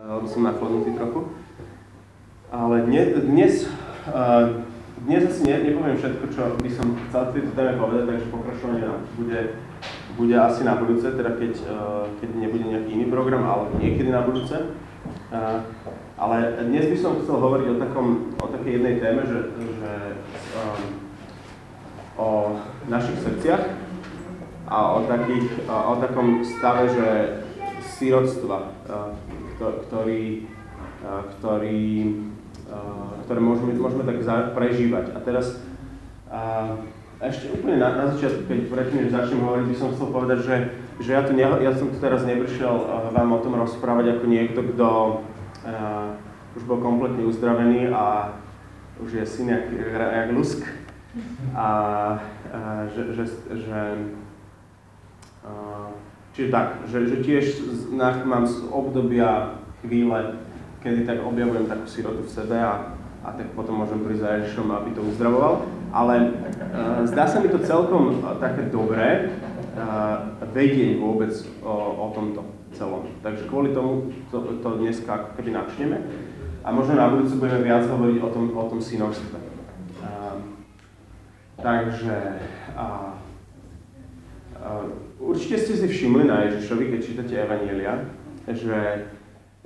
lebo som nachladnutý trochu. Ale dnes, dnes, dnes asi ne, nepoviem všetko, čo by som chcel v tejto téme povedať, takže pokračovanie bude, bude asi na budúce, teda keď, keď nebude nejaký iný program, alebo niekedy na budúce. Ale dnes by som chcel hovoriť o, takom, o takej jednej téme, že, že o našich srdciach a o, takých, o takom stave, že síroctva, ktorý, ktorý, ktoré môžeme, môžeme tak prežívať. A teraz ešte úplne na, na začiatku, keď predtým, než začnem hovoriť, by som chcel povedať, že, že ja, tu ne, ja som tu teraz neprišiel vám o tom rozprávať ako niekto, kto uh, už bol kompletne uzdravený a už je syn jak, jak lusk. A uh, že, že, že uh, Čiže tak, že, že tiež mám z obdobia chvíle, kedy tak objavujem takú sirotu v sebe a, a tak potom môžem prísť za Ježišom, aby to uzdravoval. Ale uh, zdá sa mi to celkom uh, také dobré uh, vedieť vôbec o, o tomto celom. Takže kvôli tomu to, to dneska ako keby načneme. A možno na budúce budeme viac hovoriť o tom, o tom synovstve. Uh, takže uh, uh, Určite ste si všimli na Ježišovi, keď čítate Evanielia, že,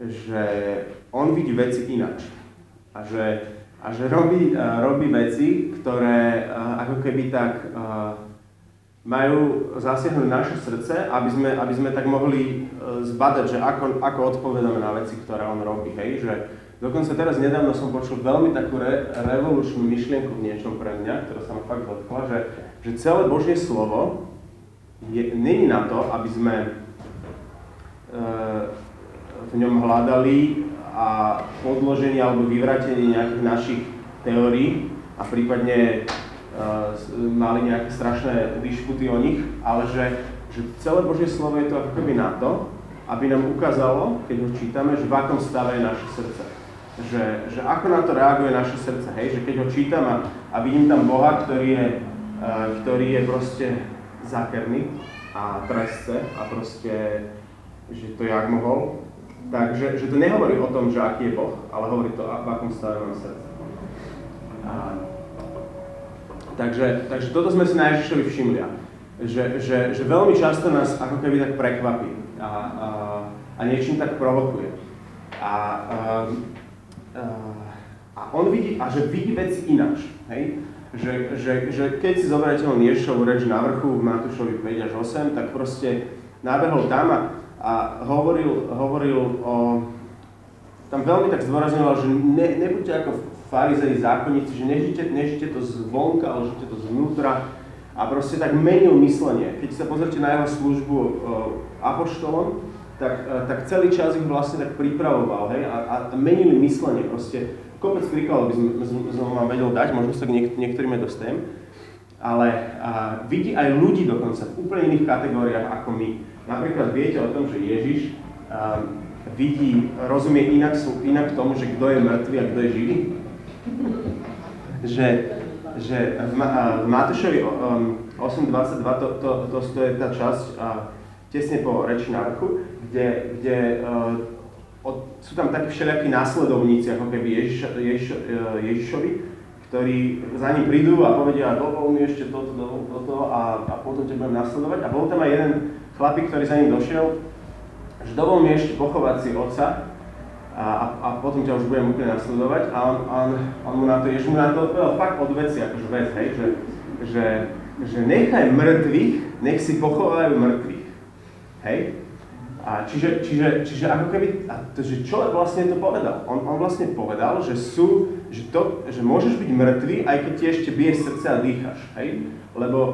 že on vidí veci inač. A že, a že robí, uh, robí veci, ktoré uh, ako keby tak uh, majú zasiahnuť naše srdce, aby sme, aby sme tak mohli zbadať, že ako, ako odpovedáme na veci, ktoré on robí. Hej? Že dokonca teraz nedávno som počul veľmi takú re, revolučnú myšlienku v niečom pre mňa, ktorá sa ma fakt dotkla, že, že celé Božie slovo je, není na to, aby sme e, v ňom hľadali a podloženie alebo vyvratenie nejakých našich teórií a prípadne e, mali nejaké strašné dišputy o nich, ale že, že celé Božie slovo je to ako keby na to, aby nám ukázalo, keď ho čítame, že v akom stave je naše srdce. Že, že ako na to reaguje naše srdce, hej? že keď ho čítam a, a vidím tam Boha, ktorý je, uh, ktorý je proste zákerný a trestce a proste, že to jak mohol. Takže že to nehovorí o tom, že aký je Boh, ale hovorí to, v akom stave mám srdce. A, takže, takže toto sme si na Ježišovi všimli. Že, že, že veľmi často nás ako keby tak prekvapí a, a, a niečím tak provokuje. A, a, a, a on vidí, a že vidí veci ináč. Hej? Že, že, že keď si zoberiete len Ježišovu reč na vrchu v Matúšovi 5 až 8, tak proste nábehol tam a, hovoril, hovoril o... Tam veľmi tak zdôrazňoval, že ne, nebuďte ako farizei zákonníci, že nežite, nežite to zvonka, ale žite to zvnútra. A proste tak menil myslenie. Keď sa pozrite na jeho službu uh, apoštolom, tak, uh, tak celý čas ich vlastne tak pripravoval, hej, a, a menili myslenie. Proste kopec príkladov by som, vám vedel dať, možno sa k niek- niektorým aj dostajem, ale a, vidí aj ľudí dokonca v úplne iných kategóriách ako my. Napríklad viete o tom, že Ježiš a, vidí, rozumie inak, inak tomu, že kto je mŕtvy a kto je živý. že, že v, Ma- v Matúšovi um, 8.22 to, to, to, to je tá časť a, tesne po reči na vrchu, kde, kde od, sú tam takí všelijakí následovníci, ako keby Ježiš, Ježišovi, ktorí za ním prídu a povedia, dovol mi ešte toto, dovol toto a, a potom ťa budem nasledovať. A bol tam aj jeden chlapík, ktorý za ním došiel, že dovol mi ešte pochovať si otca a, a, a potom ťa už budem úplne nasledovať. A on, on, on mu na to, Ježiš mu na to odpovedal fakt od veci, akože vec, hej, že, že, že nechaj mŕtvych, nech si pochovajú mŕtvych. Hej? A čiže, čiže, čiže ako keby, a to, že čo vlastne to povedal? On, on vlastne povedal, že sú, že, to, že môžeš byť mŕtvý, aj keď ti ešte bije srdce a dýchaš, hej? Lebo e,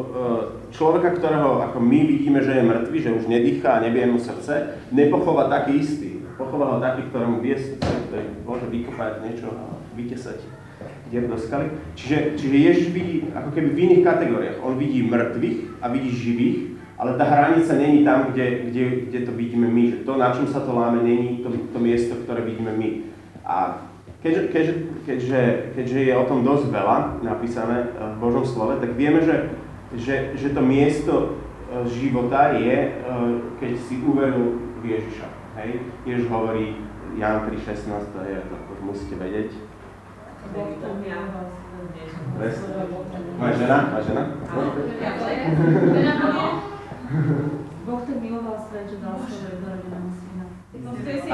človeka, ktorého ako my vidíme, že je mŕtvý, že už nedýchá a nebije mu srdce, nepochová taký istý. Pochová ho taký, ktorému bije srdce, ktorý môže vykopať niečo a vytesať kde do skaly. Čiže, čiže Ježiš vidí ako keby v iných kategóriách. On vidí mŕtvych a vidí živých, ale tá hranica není tam, kde, kde, kde to vidíme my. Že to, na čom sa to láme, není to, to miesto, ktoré vidíme my. A keďže, keďže, keďže, keďže je o tom dosť veľa napísané v Božom slove, tak vieme, že, že, že to miesto e, života je, e, keď si uveril v Ježiša. Hej? Ježiš hovorí, Jan 3.16, to je, to už musíte vedieť. Moja žena? Moja žena? Boh tak miloval svet, že dal svojho jednorodeného syna.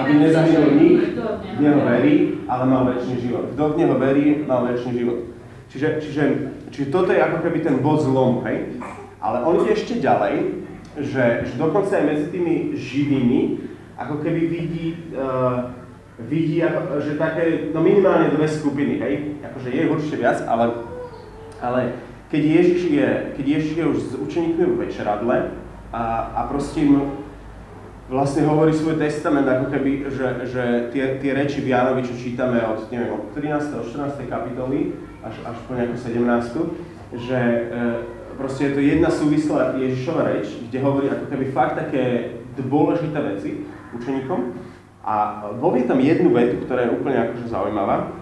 Aby nezahynul nik, v Neho verí, ale mal väčší život. Kto v Neho verí, mal väčší život. Čiže, čiže, čiže toto je ako keby ten bod zlom, hej? Ale on ide ešte ďalej, že, že dokonca aj medzi tými živými, ako keby vidí, uh, vidí ako, že také, no minimálne dve skupiny, hej? Akože je určite viac, ale, ale keď Ježiš je, keď Ježiš je už s učeníkmi v večeradle a, a proste im vlastne hovorí svoj testament, ako keby, že, že tie, tie reči v Jánovi, čo čítame od, neviem, od 13. 14. kapitoly až, až po nejakú 17. že e, proste je to jedna súvislá Ježišova reč, kde hovorí ako keby fakt také dôležité veci učeníkom a povie tam jednu vetu, ktorá je úplne akože zaujímavá.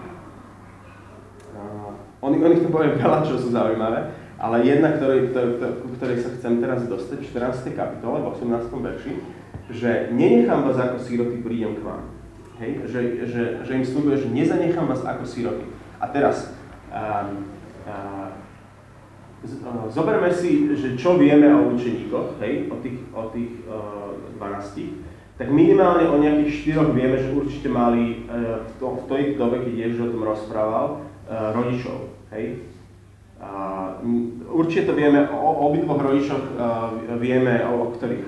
Oni, oni to povie veľa, čo sú zaujímavé, ale jedna, ktorej, to, to, ku ktorej sa chcem teraz dostať, v 14. kapitole, v 18. verši, že nenechám vás ako síroty, prídem k vám. Hej? Že, že, že im slúbuje, že nezanechám vás ako síroty. A teraz, um, uh, zoberme si, že čo vieme o učeníkoch, hej, o tých, o tých uh, 12, tak minimálne o nejakých štyroch vieme, že určite mali uh, v, to, v tej dobe, keď Ježiš o tom rozprával, uh, rodičov, hej. Určite to vieme, o obidvoch rodičoch vieme, o, ktorých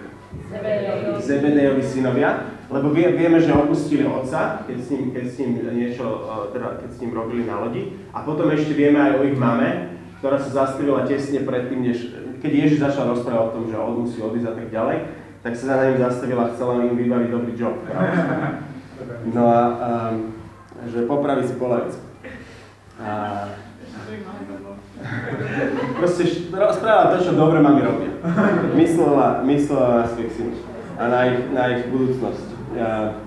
Zebedejovi synovia, lebo vie, vieme, že opustili otca, keď s ním, keď s ním niečo, teda keď s ním robili na lodi. A potom ešte vieme aj o ich mame, ktorá sa zastavila tesne predtým, než, keď Ježiš začal rozprávať o tom, že on musí odísť a tak ďalej, tak sa za ním zastavila a chcela im vybaviť dobrý job. No a um, že popraví si polavec. A, Proste správala to, čo dobre mami robia. Myslela, myslela na svojich synov a na ich, na ich budúcnosť. Ja,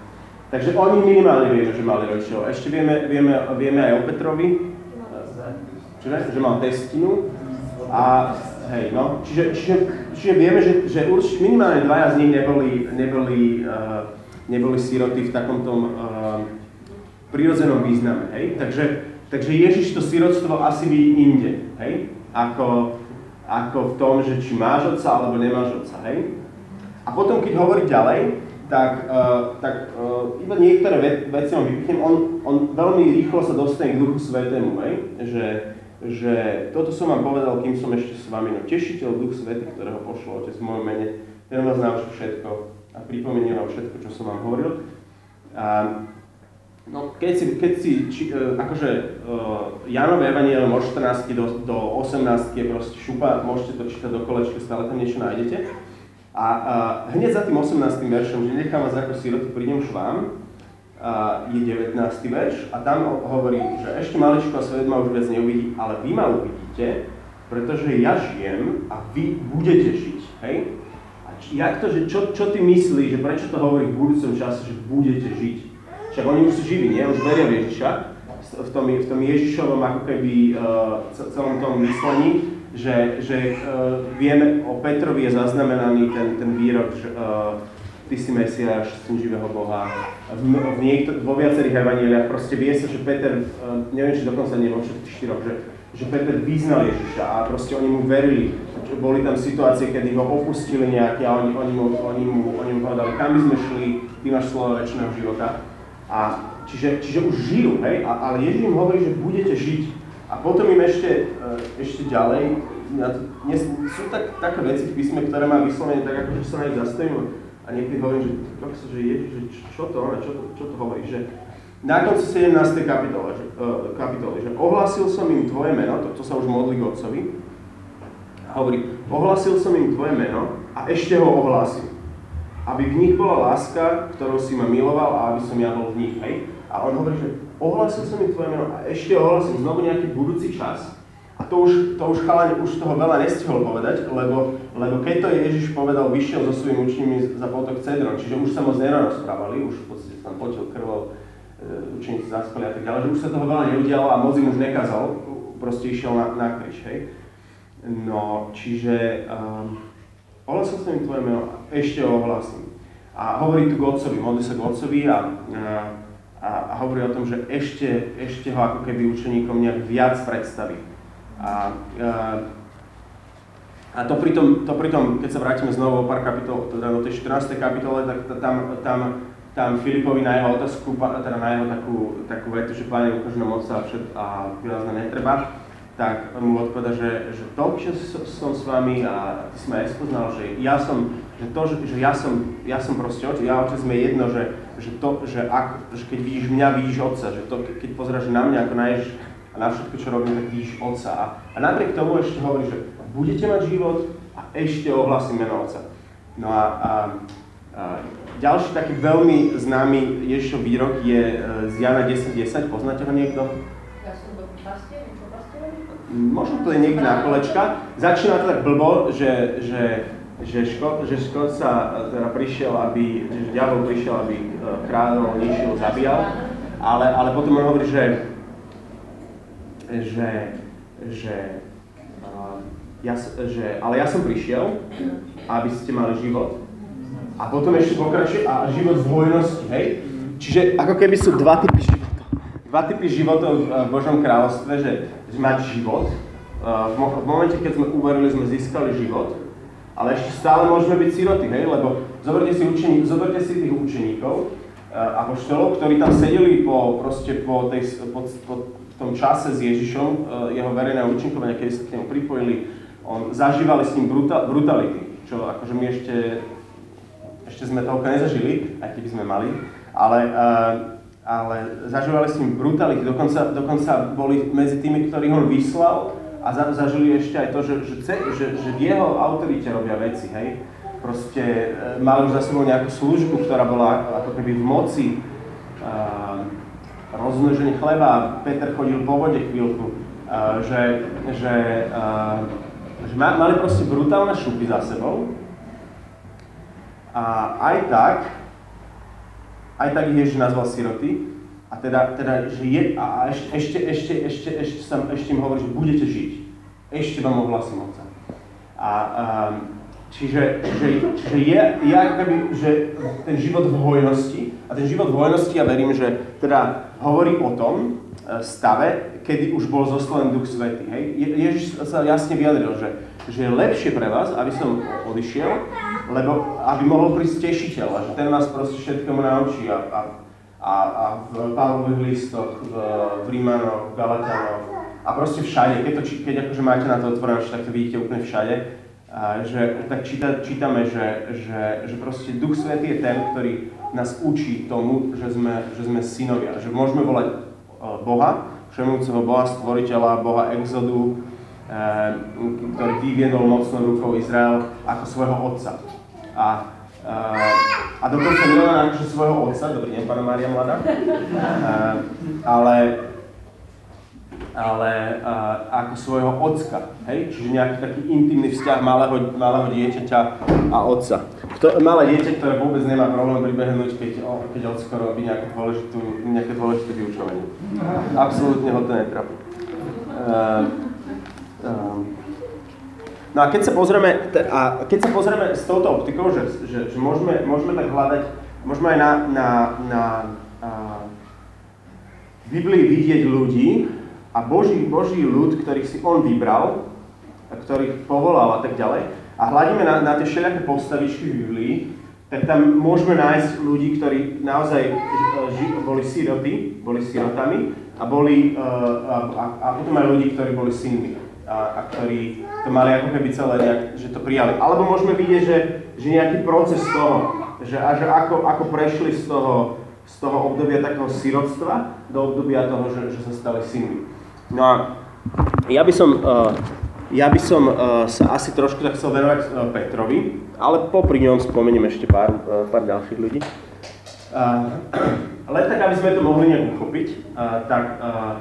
takže oni minimálne vieme, že mali rodičov. Ešte vieme, vieme, vieme aj o Petrovi, že, že mal testinu. A hej, no, čiže, čiže, čiže vieme, že, že určite minimálne dvaja z nich neboli, neboli, uh, neboli síroty v takomto uh, prirodzenom význame, hej. Takže, takže Ježiš to sirotstvo asi vidí inde, hej ako, ako v tom, že či máš otca alebo nemáš otca, hej? A potom, keď hovorí ďalej, tak, uh, tak uh, iba niektoré ve- veci vám vypichnem. On, on veľmi rýchlo sa dostane k Duchu Svetému, hej? Že, že toto som vám povedal, kým som ešte s vami, no tešiteľ Duch Svetý, ktorého pošlo Otec v mojom mene, ten vás naučí všetko a pripomenie vám všetko, čo som vám hovoril. A, No, keď si, keď si či, uh, akože uh, Janové Evangelium od 14 do, do 18 je proste šupa, môžete to čítať do kolečka, stále tam niečo nájdete. A uh, hneď za tým 18. veršom, že nechám vás ako siroty, prídem k vám, uh, je 19. verš a tam hovorí, že ešte maličko a svet ma už viac neuvidí, ale vy ma uvidíte, pretože ja žijem a vy budete žiť. Hej? A či, jak to, že čo, čo ty myslíš, že prečo to hovorí v budúcom čase, že budete žiť? Však oni už sú živí, nie? Už veria Ježiša v tom, v tom Ježišovom ako keby uh, celom tom myslení, že, že uh, vieme, o Petrovi je zaznamenaný ten, ten výrok, že uh, ty si Mesiáš, syn živého Boha. V, v niekto, vo viacerých evaníliách proste vie sa, že Peter, uh, neviem, či dokonca nie vo všetkých štyroch, že, že Peter vyznal Ježiša a proste oni mu verili. Boli tam situácie, kedy ho opustili nejaké a oni, oni, mu, oni, mu, oni mu povedali, kam by sme šli, ty máš slovo väčšného života. A čiže, čiže už žijú, hej? A, ale Ježiš im hovorí, že budete žiť. A potom im ešte, e, ešte ďalej, dnes, sú tak, také veci v písme, ktoré má vyslovene tak, ako že sa na nich zastavím a niekedy hovorím, že, že Ježiš, že čo to, čo to, čo to hovorí, že na konci 17. kapitole, že, uh, kapitoly, že ohlasil som im tvoje meno, to, to sa už modlí k otcovi, a hovorí, ohlasil som im tvoje meno a ešte ho ohlásim aby v nich bola láska, ktorou si ma miloval a aby som ja bol v nich, hej? A on hovorí, že ohlasil som im tvoje meno a ešte ohlasím znovu nejaký budúci čas. A to už, to už chalani už toho veľa nestihol povedať, lebo, lebo keď to Ježiš povedal, vyšiel so svojimi učními za potok Cedron, čiže už sa moc nerozprávali, už v podstate tam potil krvou, e, učeníci zaspali a tak ďalej, že už sa toho veľa neudialo a moc im už nekázal, proste išiel na, na kríž, hej. No, čiže um, Ohlasil som im tvoje meno a ešte ho ohlasím. A hovorí tu k otcovi, modlí sa k otcovi a, a, a hovorí o tom, že ešte, ešte ho ako keby učeníkom nejak viac predstaví. A, a, a to pritom, to pritom, keď sa vrátime znovu o pár kapitol, teda do tej 14. kapitole, tak tam, tam, tam Filipovi na jeho otázku, teda na jeho takú, takú vetu, že páne ukáž nám moc a, a viac nám netreba, tak mu odpoveda, že, že to, že som s vami a ty si ma aj spoznal, že ja som, že to, že, že ja som, ja som proste otec, ja otec sme jedno, že, že to, že, ak, že keď vidíš mňa, vidíš otca, že to, keď pozráš na mňa ako na Ježiš a na všetko, čo robím, tak vidíš otca. A, a napriek tomu ešte hovorí, že budete mať život a ešte ohlasím meno otca. No a, a, a ďalší taký veľmi známy Ježišov výrok je e, z Jana 10.10, 10. poznáte ho niekto? Možno to je niekde na kolečka. Začína to tak blbo, že, že, že, ško, že Škod sa teda prišiel, aby, že diabol prišiel, aby e, kráľov ničil, zabíjal. Ale, ale potom on hovorí, že, že, že, uh, ja, že, ale ja som prišiel, aby ste mali život. A potom ešte pokračuje, a život v hojnosti, hej? Čiže ako keby sú dva typy dva typy životov v Božom kráľovstve, že, mať život. V, v momente, keď sme uverili, sme získali život, ale ešte stále môžeme byť siroty, hej? Lebo zoberte si, učení, zoberte si tých učeníkov, apoštolov, ktorí tam sedeli po, proste po, tej, po, po tom čase s Ježišom, jeho verejné účinkovanie, keď sa k nemu pripojili, on, zažívali s ním brutal, brutality, čo akože my ešte, ešte sme toľko nezažili, aj keby sme mali, ale uh, ale zažívali s ním brutality, dokonca, dokonca boli medzi tými, ktorých on vyslal a za, zažili ešte aj to, že, že, že, že v jeho autorite robia veci, hej. Proste e, mali už za sebou nejakú službu, ktorá bola ako keby v moci uh, rozmnoženie chleba, Peter chodil po vode chvíľku, uh, že, že, uh, že mali proste brutálne šupy za sebou. A aj tak aj tak ich Ježiš nazval siroty. A teda, teda že je, a ešte, ešte, ešte, ešte, ešte, sa, ešte im hovorí, že budete žiť. Ešte vám ohlasím Otca. A, um, čiže, čiže, čiže je, je ako že ten život v hojnosti, a ten život v hojnosti, ja verím, že teda hovorí o tom e, stave, kedy už bol zoslaven Duch Svetý. Hej? Je, Ježiš sa jasne vyjadril, že, že je lepšie pre vás, aby som odišiel, lebo aby mohol prísť tešiteľ, a že ten vás proste všetkomu naučí a, a, a, a v Pavlových listoch, v, v Rímanoch, v Galatanoch. A proste všade, keď, to, keď akože máte na to otvorené, tak to vidíte úplne všade, a že, tak číta, čítame, že, že, že proste Duch Svetý je ten, ktorý nás učí tomu, že sme, že sme synovia, že môžeme volať e, Boha, všemujúceho Boha, stvoriteľa, Boha exodu, e, ktorý vyviedol mocnou rukou Izrael ako svojho otca. A, a, a dokonca nielen akože svojho otca, dobrý deň, pána Mária Mladá, a, ale, ale a, ako svojho ocka, hej? Čiže nejaký taký intimný vzťah malého, malého dieťaťa a otca. Kto, malé dieťa, ktoré vôbec nemá problém pribehnúť, keď, keď ocko robí nejaké dôležité, nejaké dôležité vyučovanie. Absolútne ho to netrápi. Uh, um, No a keď sa pozrieme, a keď sa pozrieme s touto optikou, že, že, že môžeme, môžeme tak hľadať, môžeme aj na, na, na a, Biblii vidieť ľudí a Boží, Boží ľud, ktorých si On vybral, a ktorých povolal a tak ďalej, a hľadíme na, na tie všelijaké postavičky v Biblii, tak tam môžeme nájsť ľudí, ktorí naozaj ži, boli siroty, boli sirotami a, boli, a, a, a potom aj ľudí, ktorí boli synmi a, a ktorí to mali ako keby celé nejak, že to prijali. Alebo môžeme vidieť, že, že nejaký proces toho, že, a že ako, ako prešli z toho, z toho obdobia takého sirotstva do obdobia toho, že, že sa stali synmi. No a ja by som, uh, ja by som uh, sa asi trošku tak chcel venovať uh, Petrovi, ale popri ňom spomeniem ešte pár, uh, pár ďalších ľudí. Uh, len tak, aby sme to mohli nejak uchopiť, uh, tak uh,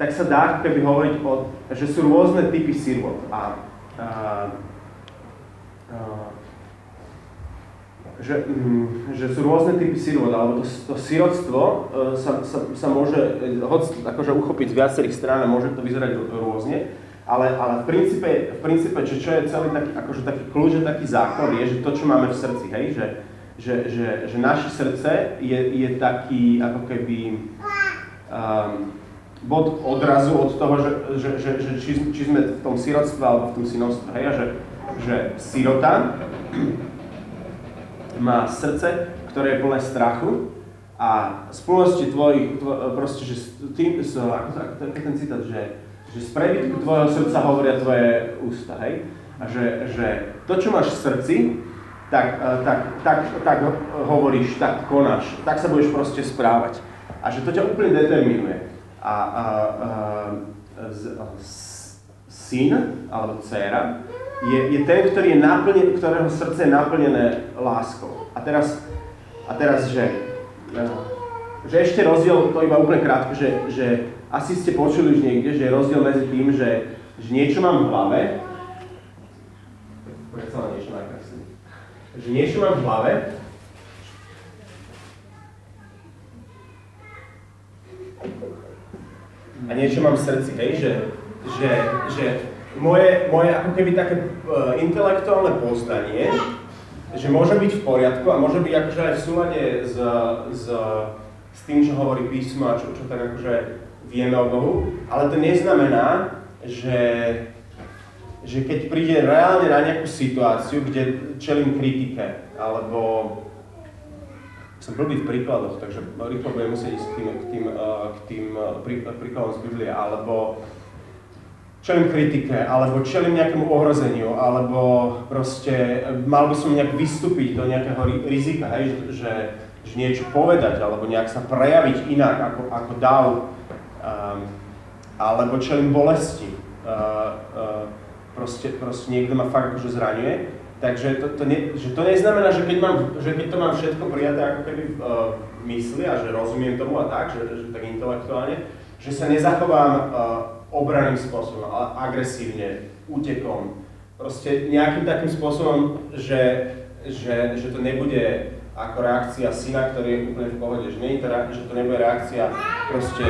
tak sa dá keby hovoriť o, že sú rôzne typy sirvot. A, a, a, že, mm, že sú rôzne typy sirvot, alebo to, to sirotstvo uh, sa, sa, sa môže hoď, akože uchopiť z viacerých strán a môže to vyzerať rôzne, ale, ale v princípe, v princípe že čo je celý taký, akože taký kľúč, taký základ je, že to, čo máme v srdci, hej, že, že, že, že naše srdce je, je taký ako keby um, bod odrazu od toho, že, že, že, že či, či sme v tom sirotstve alebo v tom synovstve. Hej, a že, že sirota má srdce, ktoré je plné strachu a z tvojich, tvoj, proste, že tým, so, ako, ako je ten citát, že, že z prebytku tvojho srdca hovoria tvoje ústa, hej? A že, že to, čo máš v srdci, tak, tak, tak, tak hovoríš, tak konáš, tak sa budeš proste správať. A že to ťa úplne determinuje. A, a, a z, syn alebo dcera je, je ten, ktorý je naplnený, ktorého srdce je naplnené láskou. A teraz, a teraz že že ešte rozdiel, to iba úplne krátko, že, že asi ste počuli už niekde, že je rozdiel medzi tým, že, že niečo mám v hlave, že niečo mám v hlave, a niečo mám v srdci, hej, že, že, že moje, moje ako keby také uh, intelektuálne poznanie že môže byť v poriadku a môže byť akože aj v súlade s, s, s tým, čo hovorí písmo a čo, čo tak akože vieme o Bohu, ale to neznamená, že, že keď príde reálne na nejakú situáciu, kde čelím kritike, alebo som blbý v príkladoch, takže rýchlo budem musieť ísť k tým, k tým, k tým príkladom z Biblie, alebo čelím kritike, alebo čelím nejakému ohrozeniu, alebo proste mal by som nejak vystúpiť do nejakého rizika, hej, že, že niečo povedať, alebo nejak sa prejaviť inak ako, ako dav, um, alebo čelím bolesti. Uh, uh, proste, proste niekto ma fakt akože zraňuje. Takže to, to, ne, že to neznamená, že keď, mám, že keď to mám všetko prijaté ako keby v uh, mysli a že rozumiem tomu a tak, že, že tak intelektuálne, že sa nezachovám uh, obraným spôsobom, agresívne, útekom. Proste nejakým takým spôsobom, že, že, že to nebude ako reakcia syna, ktorý je úplne v pohode, že, nie to, že to nebude reakcia proste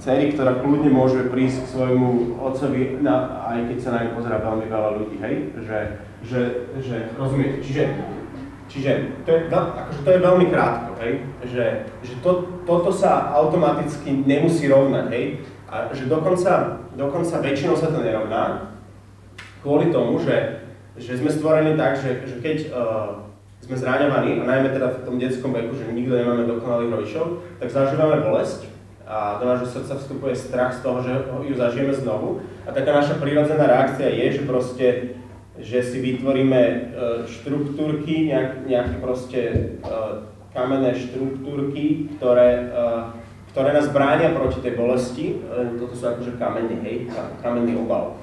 cery, ktorá kľudne môže prísť k svojmu otcovi, na, aj keď sa na ňu pozerá veľmi veľa ľudí, hej? Že, že, že rozumiete? Čiže, čiže to, je, akože to je veľmi krátko, hej? Že, že to, toto sa automaticky nemusí rovnať, hej? A že dokonca, dokonca väčšinou sa to nerovná, kvôli tomu, že, že sme stvorení tak, že, že keď uh, sme zraňovaní, a najmä teda v tom detskom veku, že nikto nemáme dokonalých rodičov, tak zažívame bolesť a do nášho srdca vstupuje strach z toho, že ju zažijeme znovu. A taká naša prírodzená reakcia je, že proste že si vytvoríme uh, štruktúrky, nejak, nejaké proste uh, kamenné štruktúrky, ktoré uh, ktoré nás bránia proti tej bolesti, toto sú akože kameny, hej, kamenný obal,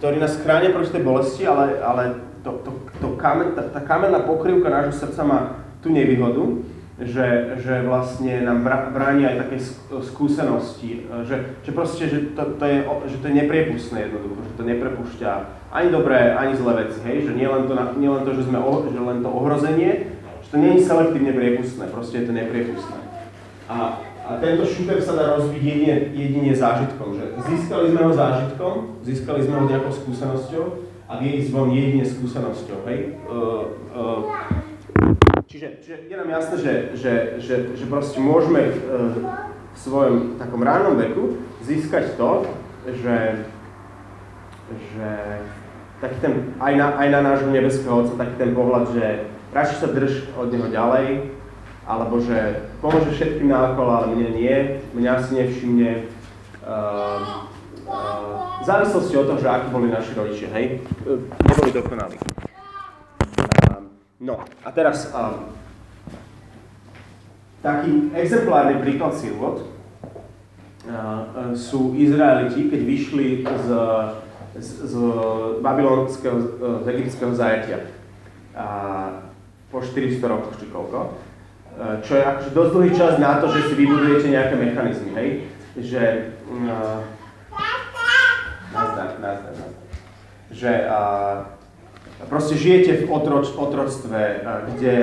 ktorý nás chránia proti tej bolesti, ale, ale to, to, to kamen, tá, tá kamenná pokrývka nášho srdca má tú nevýhodu, že, že vlastne nám bráni aj také skúsenosti, že, že proste, že to, to je, že to je nepriepustné jednoducho, že to neprepúšťa ani dobré, ani zlé veci, hej, že nie len to, nie len to že sme, že len to ohrozenie, že to nie je selektívne priepustné, proste je to nepriepustné. A, a tento šuter sa dá rozbiť jedine, jedine zážitkom. Že získali sme ho zážitkom, získali sme ho nejakou skúsenosťou a vie ísť von jedine skúsenosťou. Hej? Uh, uh, čiže, čiže je nám jasné, že, že, že, že proste môžeme uh, v svojom takom ránom veku získať to, že, že taký ten, aj na, aj na nášho nebeského Otca, taký ten pohľad, že radšej sa drž od Neho ďalej, alebo že pomôže všetkým náokolo, ale mne nie, mňa si nevšimne. Uh, uh, v závislosti od toho, že akí boli naši rodičia, hej, neboli dokonalí. Uh, no a teraz uh, taký exemplárny príklad sirvot uh, uh, sú Izraeliti, keď vyšli z, z, z babylonského, z egyptského zajatia uh, po 400 rokoch či koľko. Eh, čo je akože dosť dlhý čas na to, že si vybudujete nejaké mechanizmy, hej? Že... Uh, nazdar, nazdar, nazdar. Že uh, proste žijete v otroč, otroctve, kde,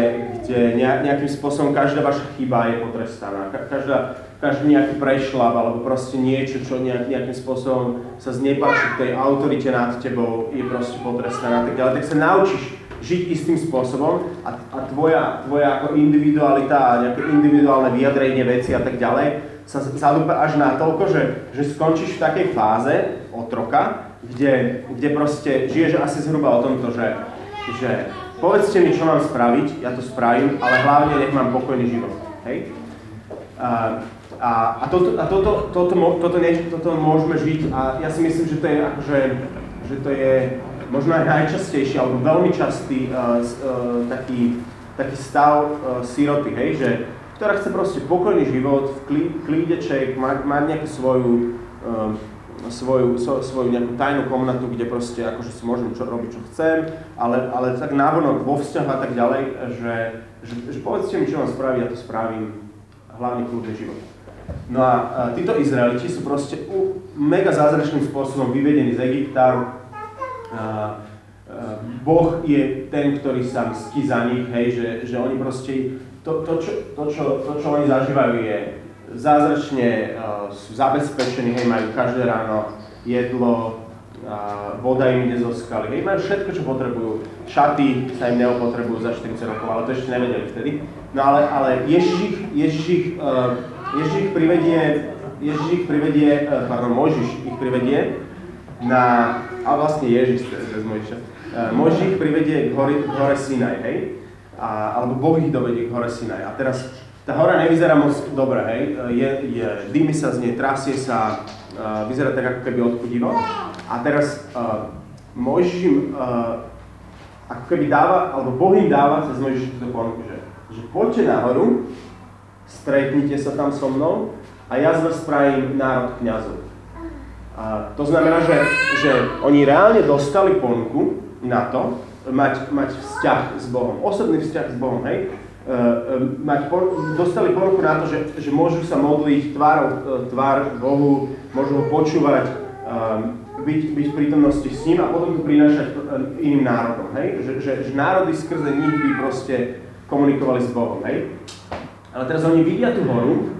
kde nejakým spôsobom každá vaša chyba je potrestaná. Každá, každý nejaký prešlap alebo proste niečo, čo nejak, nejakým spôsobom sa znepáči tej autorite nad tebou, je proste potrestaná. Tak, ale tak sa naučíš žiť istým spôsobom a, a tvoja, tvoja ako individualita nejaké individuálne vyjadrenie veci a tak ďalej sa zadúpe až na toľko, že, že skončíš v takej fáze otroka, kde, kde proste žiješ asi zhruba o tomto, že, že povedzte mi, čo mám spraviť, ja to spravím, ale hlavne nech mám pokojný život. Hej? A, a, a, toto, a toto, toto, toto, toto, toto môžeme žiť a ja si myslím, že to je akože, že to je možno aj najčastejší, alebo veľmi častý uh, uh, taký, taký stav uh, siroty, hej, že ktorá chce proste pokojný život, v klídeček, mať, mať nejakú svoju, um, svoju, svoju nejakú tajnú komnatu, kde proste akože si môžem čo, robiť, čo chcem, ale, ale tak návonok vo vzťahu a tak ďalej, že, že, že povedzte mi, čo mám spraviť, ja to spravím, hlavný kľudný život. No a, títo Izraeliti sú proste mega zázračným spôsobom vyvedení z Egypta. Boh je ten, ktorý sa mstí za nich, hej, že, že oni proste to, to, čo, to, čo, to, čo oni zažívajú, je zázračne uh, sú zabezpečení, hej, majú každé ráno jedlo, uh, voda im ide zo skaly, hej, majú všetko, čo potrebujú. Šaty sa im neopotrebujú za 40 rokov, ale to ešte nevedeli vtedy. No ale, ale Ježiš Ježiš uh, Ježiš ich privedie, Ježiš ich privedie, pardon, Mojžiš ich privedie na, a vlastne Ježiš, cez Mojžiša, Mojžiš ich privedie k hore, k hore Sinaj, hej, a, alebo Boh ich dovedie k hore Sinaj. A teraz tá hora nevyzerá moc dobre, hej, je, je, dými sa z nej, trasie sa, uh, vyzerá tak ako keby odpudivo. A teraz uh, Mojžiš im uh, ako keby dáva, alebo Boh im dáva cez Mojžiš túto ponuku, že, že poďte nahoru, stretnite sa tam so mnou a ja z vás spravím národ kniazov. A to znamená, že, že oni reálne dostali ponuku na to, mať, mať vzťah s Bohom, osobný vzťah s Bohom, hej? Uh, mať, dostali ponuku na to, že, že môžu sa modliť tvár, e, tvár Bohu, môžu ho počúvať, um, byť, byť v prítomnosti s ním a potom to prinášať iným národom, hej? Že, že, že národy skrze nich by proste komunikovali s Bohom, hej? Ale teraz oni vidia tú horu,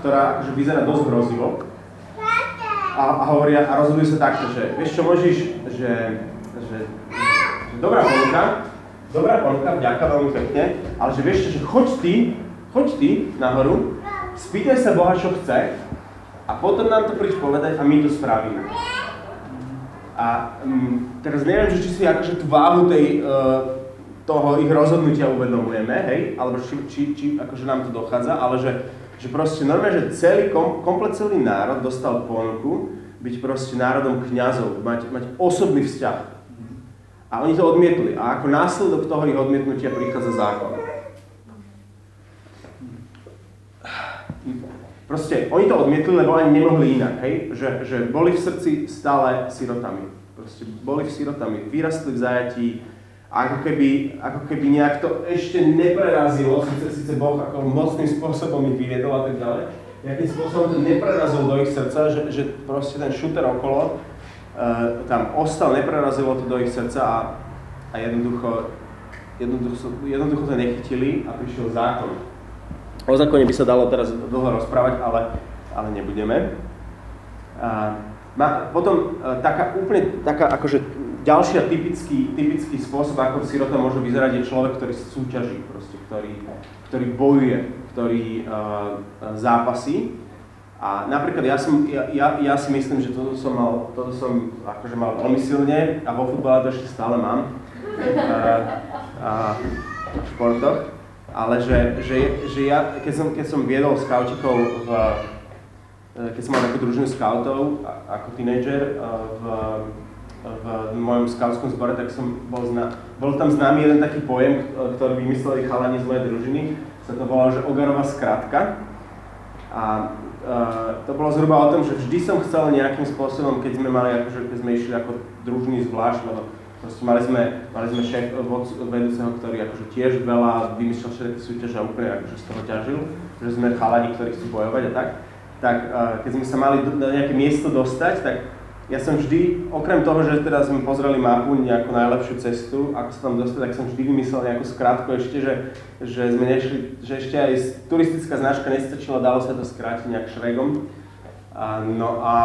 ktorá že vyzerá dosť hrozivo a, a hovoria a rozhodujú sa takto, že vieš čo môžeš, že, že dobrá ponuka, dobrá ponuka, vďaka veľmi pekne, ale že vieš že choď ty, choď ty nahoru, spýtaj sa Boha, čo chce a potom nám to príď povedať a my to spravíme. A um, teraz neviem, že či si akože tú váhu tej, uh, toho ich rozhodnutia uvedomujeme, hej, alebo či, či, či akože nám to dochádza, ale že, že proste normálne, že celý, kom, komplet celý národ dostal ponuku byť proste národom kňazov, mať, mať osobný vzťah a oni to odmietli. A ako následok toho ich odmietnutia prichádza zákon. Proste, oni to odmietli, lebo ani nemohli inak, hej? Že, že boli v srdci stále sirotami. Proste boli v sirotami, vyrastli v zajatí, ako keby, ako keby nejak to ešte neprerazilo, síce, síce Boh ako mocným spôsobom ich vyviedol a tak ďalej, nejakým spôsobom to neprerazilo do ich srdca, že, že proste ten šuter okolo tam ostal, neprerazilo to do ich srdca a, a jednoducho, jednoducho, jednoducho to nechytili a prišiel zákon. O zákone by sa dalo teraz dlho rozprávať, ale, ale nebudeme. Uh, má, potom uh, taká úplne taká akože ďalšia typický, typický spôsob, ako sirota môže vyzerať, je človek, ktorý súťaží, proste, ktorý, ktorý bojuje, ktorý uh, zápasí. A napríklad ja, som, ja, ja, ja si myslím, že toto som mal, toto som akože mal veľmi silne a vo futbale to ešte stále mám. A, a v športoch. Ale že, že, že ja, keď som, keď som viedol skautikov v, keď som mal takú družinu skautov ako tínedžer v, v, v mojom skautskom zbore, tak som bol, zna, bol tam známy jeden taký pojem, ktorý vymysleli chalani z mojej družiny, sa to volalo, že Ogarová skratka. A Uh, to bolo zhruba o tom, že vždy som chcel nejakým spôsobom, keď sme mali, akože keď sme išli ako družný zvlášť, lebo proste mali sme, mali sme šéf vedúceho, ktorý akože tiež veľa vymyslel všetky súťaže a úplne akože z toho ťažil, že sme chalani, ktorí chcú bojovať a tak, tak uh, keď sme sa mali na nejaké miesto dostať, tak ja som vždy, okrem toho, že teda sme pozreli mapu, nejakú najlepšiu cestu, ako sa tam dostať, tak som vždy vymyslel nejakú skrátku ešte, že, že sme nešli, že ešte aj turistická značka nestačila, dalo sa to skrátiť nejak šregom. A, no a,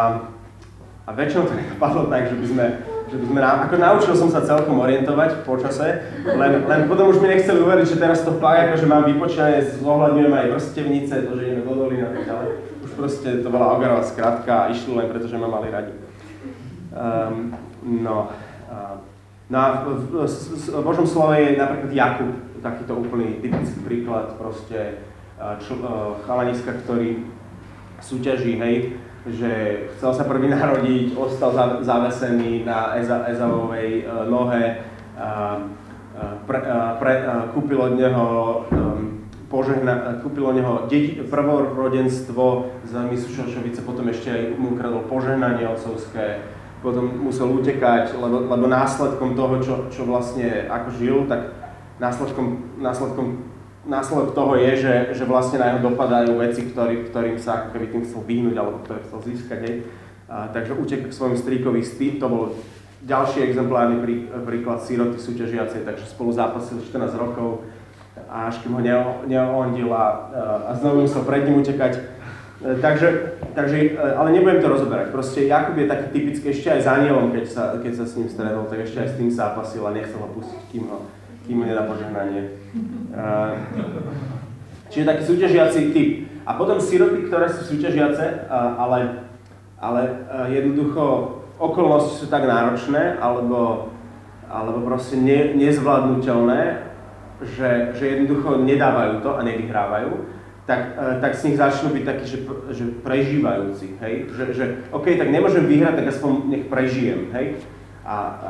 a väčšinou to nedopadlo tak, že by sme, že by sme, ako naučil som sa celkom orientovať v počase, len, len potom už mi nechceli uveriť, že teraz to fakt, akože mám vypočítané, zohľadňujem aj vrstevnice, to, že ideme do a tak ďalej. Už proste to bola ogarová skratka a išli len preto, že ma mali radi. Um, no, uh, no a v, v, v, v Božom slove je napríklad Jakub, takýto úplný typický príklad, proste čl, chalaniska, ktorý súťaží, hej, že chcel sa prvý narodiť, ostal zavesený na Eza, Ezavovej uh, nohe, uh, pre, uh, pre, uh, kúpil od neho um, požehna, kúpil od neho deti, prvorodenstvo z Misušošovice, potom ešte aj mu ukradol požehnanie otcovské, potom musel utekať, lebo, lebo následkom toho, čo, čo vlastne ako žil, tak následkom, následkom následok toho je, že, že vlastne na neho dopadajú veci, ktorý, ktorým sa ako keby tým chcel vyhnúť alebo ktoré chcel získať. Hej. A, takže utek k svojmu strýkovi Steve, to bol ďalší exemplárny prí, príklad síroty súťažiacej, takže spolu zápasil 14 rokov až kým ho neondil a, a znovu musel pred ním utekať. E, takže, takže, e, ale nebudem to rozoberať. Proste Jakub je taký typický ešte aj s anielom, keď sa, keď sa s ním stretol, tak ešte aj s tým zápasil a nechcel ho pustiť, kým ho, kým mu nedá požehnanie. Uh, čiže taký súťažiaci typ. A potom siroty, ktoré sú súťažiace, uh, ale, ale jednoducho okolnosti sú tak náročné, alebo, alebo proste ne, nezvládnutelné, že, že jednoducho nedávajú to a nevyhrávajú, tak, tak z nich začnú byť takí, že, že prežívajúci, hej? Že, že OK, tak nemôžem vyhrať, tak aspoň nech prežijem, hej? A, a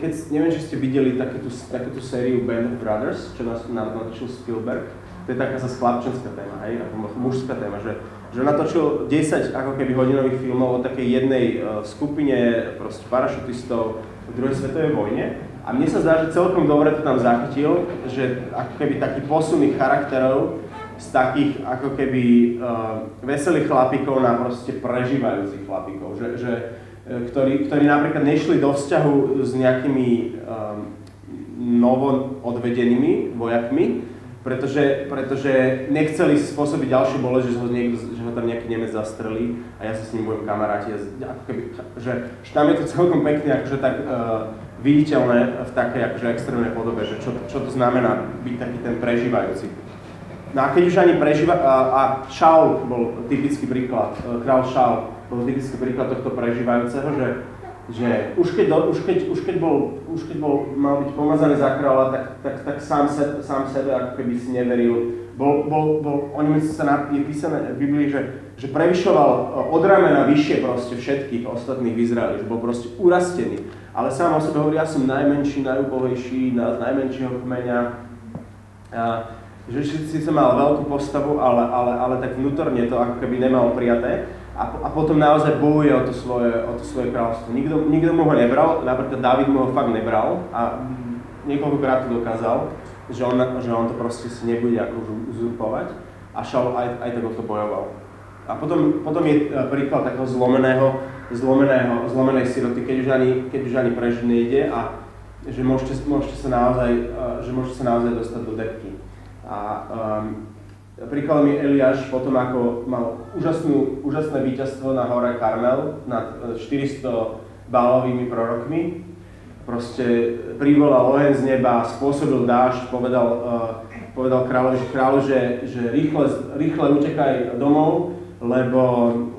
keď, neviem, či ste videli takúto, takúto sériu Band of Brothers, čo nás natočil Spielberg, to je taká zase chlapčenská téma, hej, mužská téma, že, že natočil 10 ako keby hodinových filmov o takej jednej uh, skupine proste parašutistov v druhej svetovej vojne. A mne sa zdá, že celkom dobre to tam zachytil, že ako keby taký posun ich charakterov z takých ako keby uh, veselých chlapíkov na proste prežívajúcich chlapíkov. Že, že, E, ktorí, ktorí napríklad nešli do vzťahu s nejakými um, novo odvedenými vojakmi, pretože, pretože nechceli spôsobiť ďalšie bole, že ho, že ho tam nejaký Nemec zastrelí a ja sa s ním budem kamaráti. Ako keby, že, že tam je to celkom pekne akože tak uh, viditeľné v takej akože extrémnej podobe, že čo, čo to znamená byť taký ten prežívajúci. No a keď už ani prežíva, a, a Shaul bol typický príklad, e, král Shaul, bol typický príklad tohto prežívajúceho, že, že už, keď, už, keď, už, keď bol, už keď bol, mal byť pomazaný za kráľa, tak, tak, tak sám, se, sám sebe ako keby si neveril. Bol, bol, bol, o ňom sa na, je písané v Biblii, že, že prevyšoval e, od ramena vyššie proste všetkých ostatných v Izraeli, že bol proste urastený. Ale sám o sebe hovorí, ja som najmenší, najúbohejší, z najmenšieho kmeňa. A, že síce mal veľkú postavu, ale, ale, ale tak vnútorne to ako keby nemal prijaté a, a potom naozaj bojuje o to svoje, o to svoje kráľovstvo. Nikto, nikto mu ho nebral, napríklad David mu ho fakt nebral a niekoľkokrát to dokázal, že on, že on to proste si nebude ako uzurpovať a Šaul aj, aj tak o to bojoval. A potom, potom je e, príklad takého zlomeného, zlomeného, zlomenej siroty, keď už ani, keď už ani prežiť nejde a že môžete, môžete, sa naozaj, e, že môžete sa naozaj dostať do depky. A um, Príkladom je Eliáš potom, ako mal úžasnú, úžasné víťazstvo na hore Karmel nad 400 e, bálovými prorokmi. Proste privolal oheň z neba, spôsobil dážď, povedal, uh, povedal kráľovi, že kráľu, že, že rýchle, rýchle utekaj domov, lebo,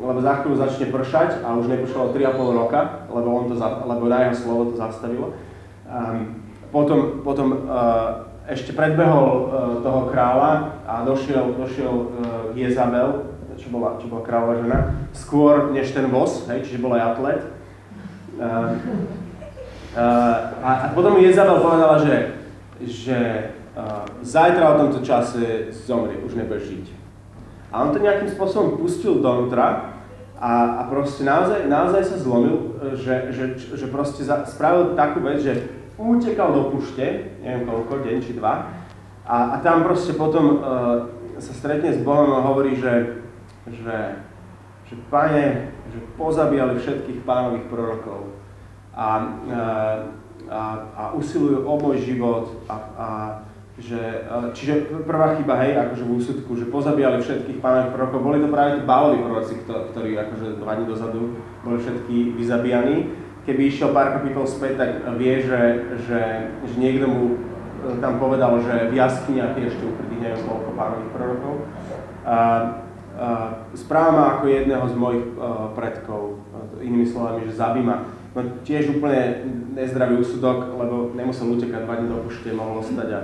lebo za chvíľu začne pršať a už nepršalo 3,5 roka, lebo, on to, lebo na jeho slovo to zastavilo. Um, potom potom uh, ešte predbehol uh, toho kráľa a došiel, došiel uh, Jezabel, čo bola, čo bola kráľová žena, skôr než ten voz, hej, čiže bol aj atlet. Uh, a, a potom Jezabel povedala, že, že uh, zajtra o tomto čase zomrie, už nebude žiť. A on to nejakým spôsobom pustil donútra a, a proste naozaj, naozaj sa zlomil, že, že, že proste za, spravil takú vec, že utekal do pušte, neviem koľko, deň či dva, a, a tam proste potom uh, sa stretne s Bohom a hovorí, že, že, že pane, že pozabíjali všetkých pánových prorokov a, uh, a, a usilujú o môj život a, a že, uh, čiže prvá chyba, hej, akože v úsudku, že pozabíjali všetkých pánových prorokov, boli to práve tí báloví proroci, ktorí akože dva dní dozadu boli všetky vyzabíjani, keby išiel pár kapitol späť, tak vie, že, že, že niekto mu tam povedal, že v jaskyniach ešte ukrytých neviem koľko pánových prorokov. A, správa ma ako jedného z mojich uh, predkov, inými slovami, že zabí ma. No tiež úplne nezdravý úsudok, lebo nemusel utekať dva dní do pušte, mohol ostať a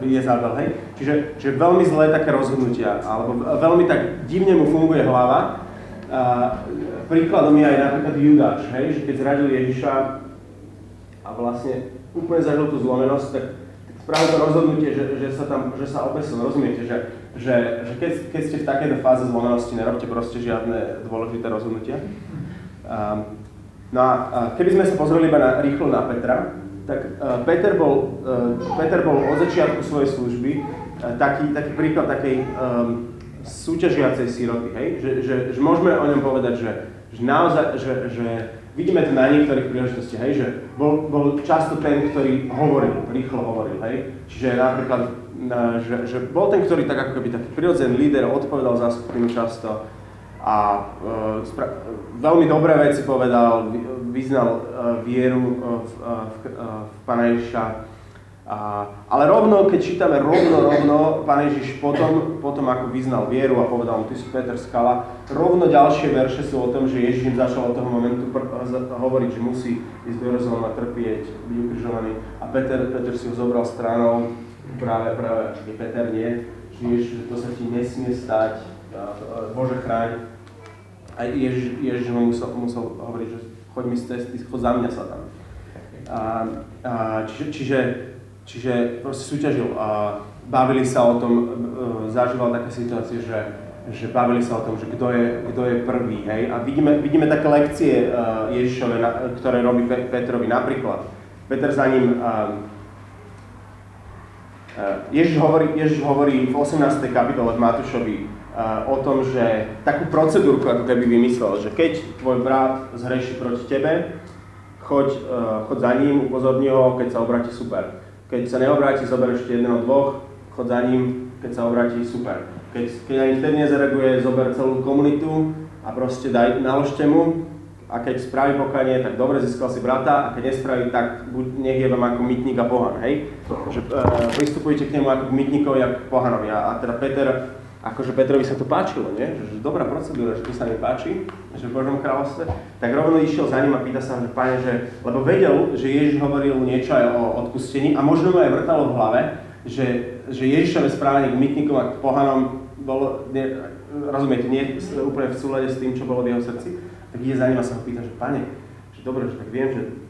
príde zábel, hej. Čiže, čiže veľmi zlé také rozhodnutia, alebo veľmi tak divne mu funguje hlava. Príkladom je aj napríklad Judáš, hej, že keď zradil Ježiša a vlastne úplne zažil tú zlomenosť, tak, tak spravil to rozhodnutie, že, že sa tam, že sa obesil, rozumiete, že, že, že keď, keď ste v takejto fáze zlomenosti, nerobte proste žiadne dôležité rozhodnutia. Um, no a keby sme sa pozreli iba na, rýchlo na Petra, tak uh, Peter, bol, uh, Peter bol od začiatku svojej služby uh, taký, taký príklad takej um, súťažiacej síroty, hej? Že, že, že môžeme o ňom povedať, že, že naozaj, že, že vidíme to na niektorých príležitostiach, hej? že bol, bol často ten, ktorý hovoril, rýchlo hovoril, hej? Čiže napríklad, že, že bol ten, ktorý tak ako keby taký prirodzený líder, odpovedal za skupinu často, a uh, spra- veľmi dobré veci povedal, vyznal uh, vieru uh, v, uh, v, uh, v Pána Ježiša. A, ale rovno, keď čítame rovno, rovno, Pán Ježiš potom, potom ako vyznal vieru a povedal mu, ty si Peter Skala, rovno ďalšie verše sú o tom, že Ježiš im začal od toho momentu pr- hovoriť, že musí ísť do Jeruzalema trpieť, byť ukrižovaný. A Peter, Peter si ho zobral stranou, práve, práve, Peter nie, že Ježiš, že to sa ti nesmie stať, Bože chráň. A Ježiš, Ježiš mu musel, musel hovoriť, že choď mi z cesty, choď za mňa sa tam. A, a, čiže, čiže, čiže proste súťažil a bavili sa o tom, e, zažíval také situácie, že, že bavili sa o tom, že kto je, kto je prvý, hej. A vidíme, vidíme také lekcie uh, Ježišove, ktoré robí Petrovi. Napríklad, Peter za ním uh, Ježiš hovorí, Ježiš hovorí v 18. kapitole v Matúšovi o tom, že takú procedúrku ako keby vymyslel, že keď tvoj brat zhreší proti tebe, choď, choď za ním, upozorni ho, keď sa obráti, super. Keď sa neobráti, zober ešte jedného, dvoch, choď za ním, keď sa obráti, super. Keď, keď ani vtedy nezareaguje, zober celú komunitu a proste daj, naložte mu a keď spraví pokanie, tak dobre, získal si brata a keď nespraví, tak buď, nech je vám ako mytník a pohan, hej? Že uh, pristupujete k nemu ako k mytníkovi a k pohanovi. A, a teda Peter akože Petrovi sa to páčilo, nie? Že, že dobrá procedúra, že to sa mi páči, že v Božom kráľovstve, tak rovno išiel za ním a pýta sa, že páne, že, lebo vedel, že Ježiš hovoril niečo aj o odpustení a možno mu aj vrtalo v hlave, že, že Ježišové správanie k mytníkom a k pohanom bolo, nie, rozumiete, nie úplne v súlade s tým, čo bolo v jeho srdci, tak ide za ním a sa ho pýta, že pane, že dobre, že tak viem, že, že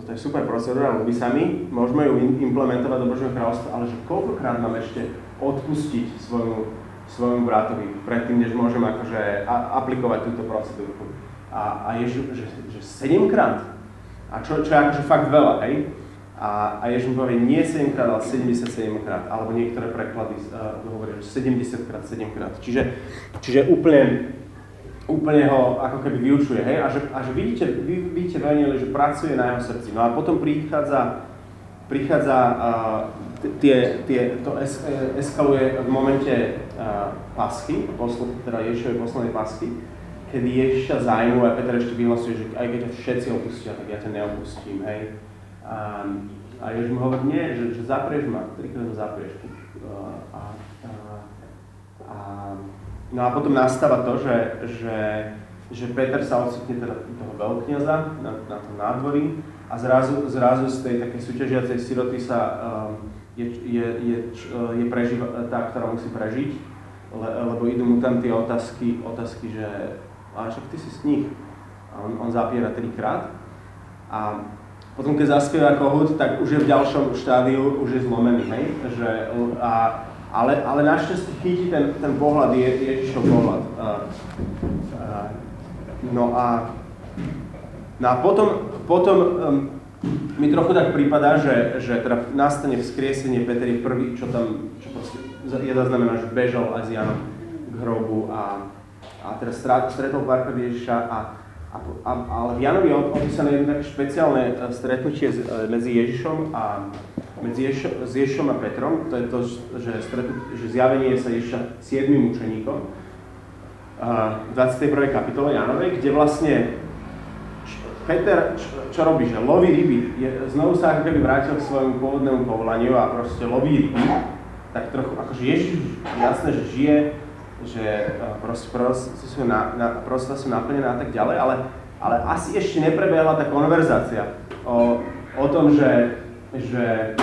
toto je super procedúra, ľubí sa mi, môžeme ju implementovať do Božieho kráľovstva, ale že koľkokrát mám ešte odpustiť svojmu, svojmu bratovi, predtým, než môžem akože a, aplikovať túto procedúru. A, a Ježiš, že, že 7 krát. A čo, čo je akože fakt veľa, hej? A, a Ježiš mu povie, nie 7 krát, ale 77 krát. Alebo niektoré preklady uh, hovoria, že 70 krát, 7 krát. Čiže, čiže úplne, úplne ho ako keby vyučuje, hej? A že, a že vidíte, vy, vidíte veľmi, že pracuje na jeho srdci. No a potom prichádza, prichádza uh, tie, tie, to es, e, eskaluje v momente uh, paschy, posl, teda Ježišovej poslednej paschy, kedy Ježiša zájmu a Peter ešte vyhlasuje, že aj keď ťa všetci opustia, tak ja ťa neopustím, hej. A, a Ježiš mu hovorí, nie, že, že zaprieš ma, trikrát ma zaprieš. Uh, a, a, a, no a potom nastáva to, že, že, že Peter sa ocitne teda toho veľkňaza na, na tom nádvorí a zrazu, zrazu z tej také súťažiacej siroty sa um, je, je, je, je preživa, tá, ktorá musí prežiť, le, lebo idú mu tam tie otázky, otázky že a však ty si z nich. A on, on zapiera trikrát. A potom, keď zaspieva kohút, tak už je v ďalšom štádiu, už je zlomený, hej? Že, a, ale, ale našťastie chytí ten, ten pohľad, je, Ježišov pohľad. A, a, no a, no a potom, potom um, mi trochu tak prípada, že, že teda nastane vzkriesenie, Peter prvý, čo tam, čo je zaznamená, že bežal aj s Janom k hrobu a, a teraz stretol párkrát Ježiša a, a, a, ale v Janovi je opísané jedno také špeciálne e, stretnutie e, medzi Ježišom a medzi Ježišom, s Ježišom a Petrom, to je to, že, stretnu, že zjavenie sa Ježiša siedmým učeníkom v 21. kapitole Janovej, kde vlastne Peter, čo, čo robí, že loví ryby, je, znovu sa ako keby vrátil k svojmu pôvodnému povolaniu a proste loví ryby, tak trochu, akože Ježiš jasné, že žije, že proste sú, na, a tak ďalej, ale, ale asi ešte neprebehla tá konverzácia o, o tom, že, že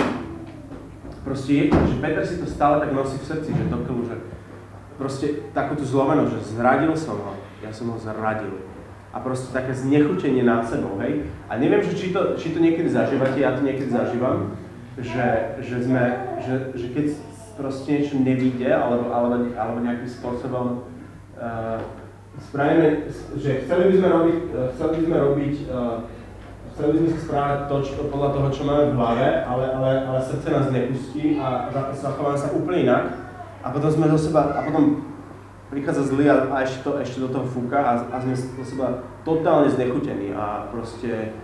proste je, že Peter si to stále tak nosí v srdci, že to že proste takúto zlomenosť, že zradil som ho, ja som ho zradil a proste také znechutenie nad sebou, hej. A neviem, že či to, či to niekedy zažívate, ja to niekedy zažívam, že, že sme, že, že keď proste niečo nevíde, alebo, alebo, alebo nejakým spôsobom uh, spravíme, že chceli by sme robiť, uh, chceli by sme robiť, uh, chceli by sme sa správať to, čo, podľa toho, čo máme v hlave, ale, ale, ale srdce nás nepustí a zachováme sa úplne inak. A potom sme do seba, a potom prichádza zlý a, a ešte, to, ešte do toho fúka a, a sme do seba totálne znechutení a proste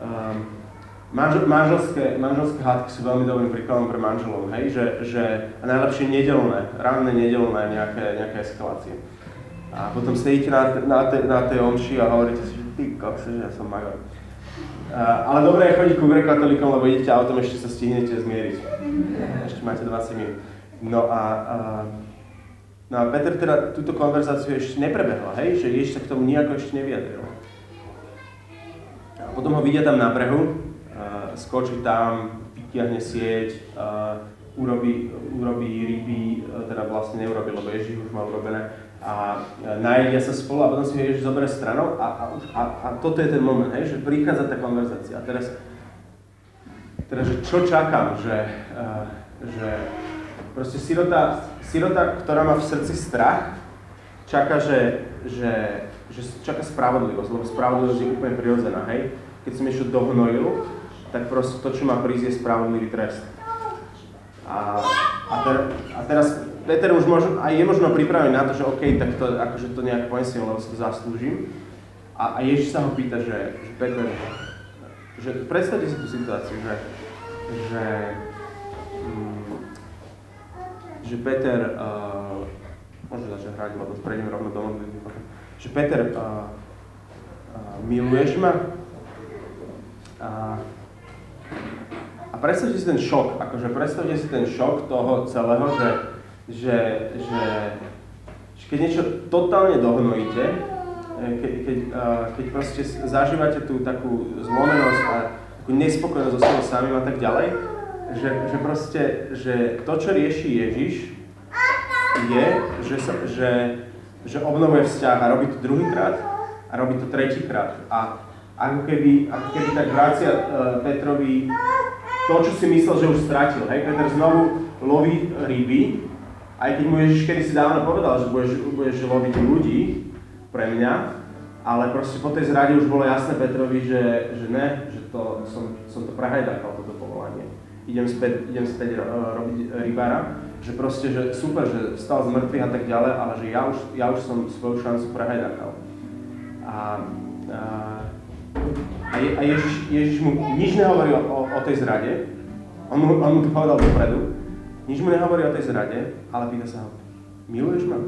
um, manžel, manželské, manželské hádky sú veľmi dobrým príkladom pre manželov, hej, že, že a najlepšie nedelné, ranné nedelné nejaké, nejaké eskalácie. A potom sedíte na, na, na tej omši a hovoríte si, že ty kokse, že ja som magor. Uh, ale dobré je chodiť ku katolíkom, lebo idete autom, ešte sa stihnete zmieriť. Ešte máte 20 minút. No a uh, No a Peter teda túto konverzáciu ešte neprebehla, hej, že Ježiš sa k tomu nejako ešte nevyjadril. A potom ho vidia tam na brehu, uh, skočí tam, vytiahne sieť, uh, urobí, urobí ryby, teda vlastne neurobil, lebo Ježiš už má urobené, a uh, najedia sa spolu a potom si ho Ježiš zoberie stranou a, a, a, a toto je ten moment, hej, že prichádza tá konverzácia. A teraz, teraz že čo čakám, že, uh, že proste sirota, sirota, ktorá má v srdci strach, čaká, že, že, že čaká spravodlivosť, lebo spravodlivosť je úplne prirodzená, hej? Keď som niečo dohnojil, tak proste to, čo má prísť, je spravodlivý trest. A, a, ter, a teraz Peter už možno, aj je možno pripravený na to, že OK, tak to, akože to nejak ponesiem, lebo si to zaslúžim. A, a Ježiš sa ho pýta, že, že Peter, že predstavte si tú situáciu, že, že že Peter, uh, môže začať hrať, lebo prejdem rovno do modlitby, že Peter, uh, uh, miluješ ma? Uh, a predstavte si ten šok, akože predstavte si ten šok toho celého, že, že, že, že keď niečo totálne dohnojíte, keď, keď, uh, keď proste zažívate tú takú zlomenosť a takú nespokojnosť so sebou samým a tak ďalej, že, že proste, že to, čo rieši Ježiš, je, že, sa, že, že obnovuje vzťah a robí to druhýkrát a robí to tretíkrát. A ako keby, ako keby tak vrácia uh, Petrovi to, čo si myslel, že už stratil. Hej, Peter znovu loví ryby, aj keď mu Ježiš kedy si dávno povedal, že budeš, budeš loviť ľudí pre mňa, ale proste po tej zrade už bolo jasné Petrovi, že, že ne, že to, som, som to prehajdakal, toto povolanie. Idem späť, idem späť robiť rybára, že proste, že super, že vstal z mŕtvych a tak ďalej, ale že ja už, ja už som svoju šancu prehajdakal. A, a, a, Je, a Ježiš, Ježiš mu nič nehovorí o, o tej zrade, on mu, on mu to povedal dopredu, nič mu nehovorí o tej zrade, ale pýta sa ho, miluješ ma?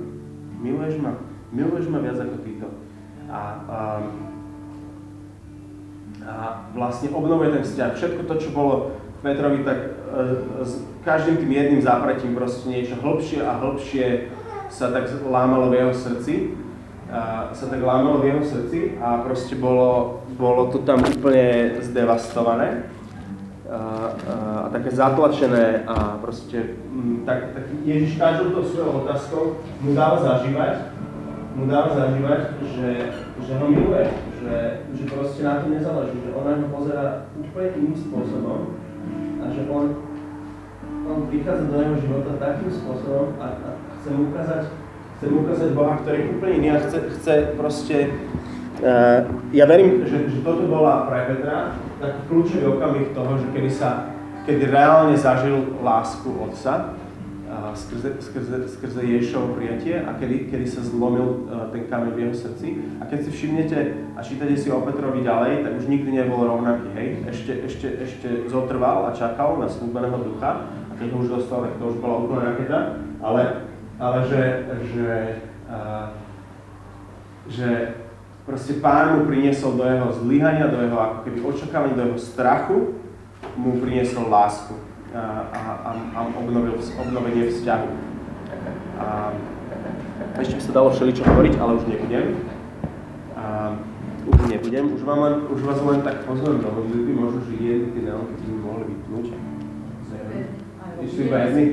Miluješ ma? Miluješ ma viac ako týto? A, a, a vlastne obnovuje ten vzťah. Všetko to, čo bolo Petrovi, tak e, s každým tým jedným zápratím proste niečo hlbšie a hlbšie sa tak lámalo v jeho srdci. A sa tak lámalo v jeho srdci a proste bolo, bolo to tam úplne zdevastované. A, také zatlačené a proste m, tak, tak Ježiš každou to svojou otázkou mu dal zažívať, mu dal zažívať, že, že ho miluje, že, že proste na to nezáleží, že ona ho pozera úplne iným spôsobom a že on, on prichádza do jeho života takým spôsobom a, a chce mu ukázať, chce mu ukázať Boha, ktorý je úplne iný a chce, chce proste Uh, ja verím, že, že toto bola pre Petra taký kľúčový okamih toho, že kedy sa, kedy reálne zažil lásku Otca, skrze, skrze, skrze Ježišovo prijatie a kedy, kedy sa zlomil uh, ten kameň v jeho srdci. A keď si všimnete a čítate si o Petrovi ďalej, tak už nikdy nebol rovnaký, hej? Ešte, ešte, ešte zotrval a čakal na slúbeného ducha a keď ho už dostal, tak to už bola úplná raketa, ale, ale že, že, uh, že proste pán mu priniesol do jeho zlyhania, do jeho ako keby očakávania, do jeho strachu, mu priniesol lásku a, a, a, obnovil, obnovenie vzťahu. A, ešte by sa dalo všeličo hovoriť, ale už nebudem. A, už nebudem, už, vám len, už vás len tak pozvem do modlitby, možno, že jedny tie neonky by mohli vypnúť. Ešte iba jedny?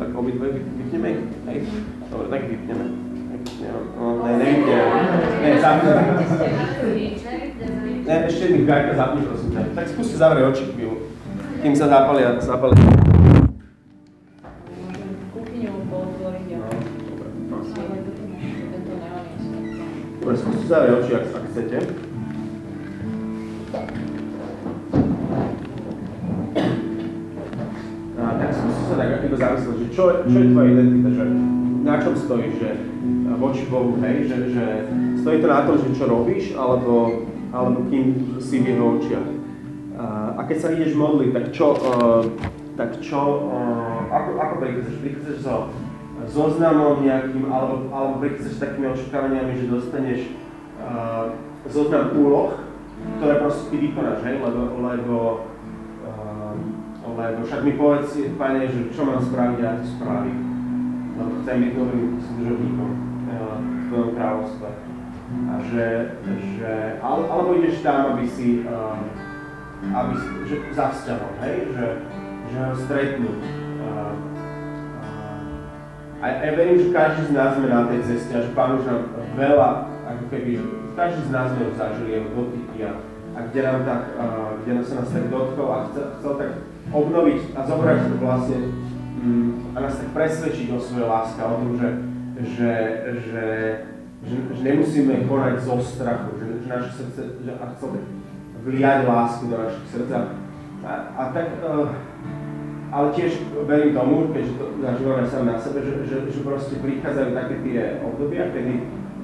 Tak obidve vypneme ich? Dobre, tak vypneme. No, ne, nevypneme. Ne, ešte jedných gajka zapni, prosím ťa. Tak skúste zavrieť oči chvíľu, kým sa zapalia, zapalia. Dobre, skúste zavrieť oči, ak, ak chcete. A tak skúste sa tak iba zamyslieť, že čo, čo je tvoja identita, že na čom stojíš, že voči Bohu, hej, že, že stojí to na tom, že čo robíš, alebo, alebo kým si v jeho očiach. A, keď sa ideš modliť, tak čo, uh, tak čo, uh, ako, ako prichádzaš? Prichádzaš so zoznamom nejakým, alebo, alebo prichádzaš s takými očakávaniami, že dostaneš uh, zoznam úloh, ktoré proste ty vykonáš, hej, lebo, lebo, lebo však mi povedz, Pane, že čo mám spraviť a ja to spravím. Lebo chcem byť dobrým služobníkom tvojom kráľovstve. A že, že ale, alebo ideš tam, aby si, uh, aby že za vzťahom, hej, že, že ho stretnúť. Uh, a ja verím, že každý z nás sme na tej ceste a že Pán už nám veľa, ako keby, každý z nás sme ho zažili, jeho dotyky a, a kde, nám tak, uh, kde nám sa nás tak dotkol a chcel, chcel tak obnoviť a zobrať vlastne um, a nás tak presvedčiť o svojej láske, o tom, že, že, že, že, že nemusíme konať zo strachu, že, že naše srdce, že a chcel tak vliať lásku do našich srdca. A, a tak, uh, ale tiež verím tomu, keďže to zažívame sám na sebe, že, že, že proste prichádzajú také tie obdobia, kedy,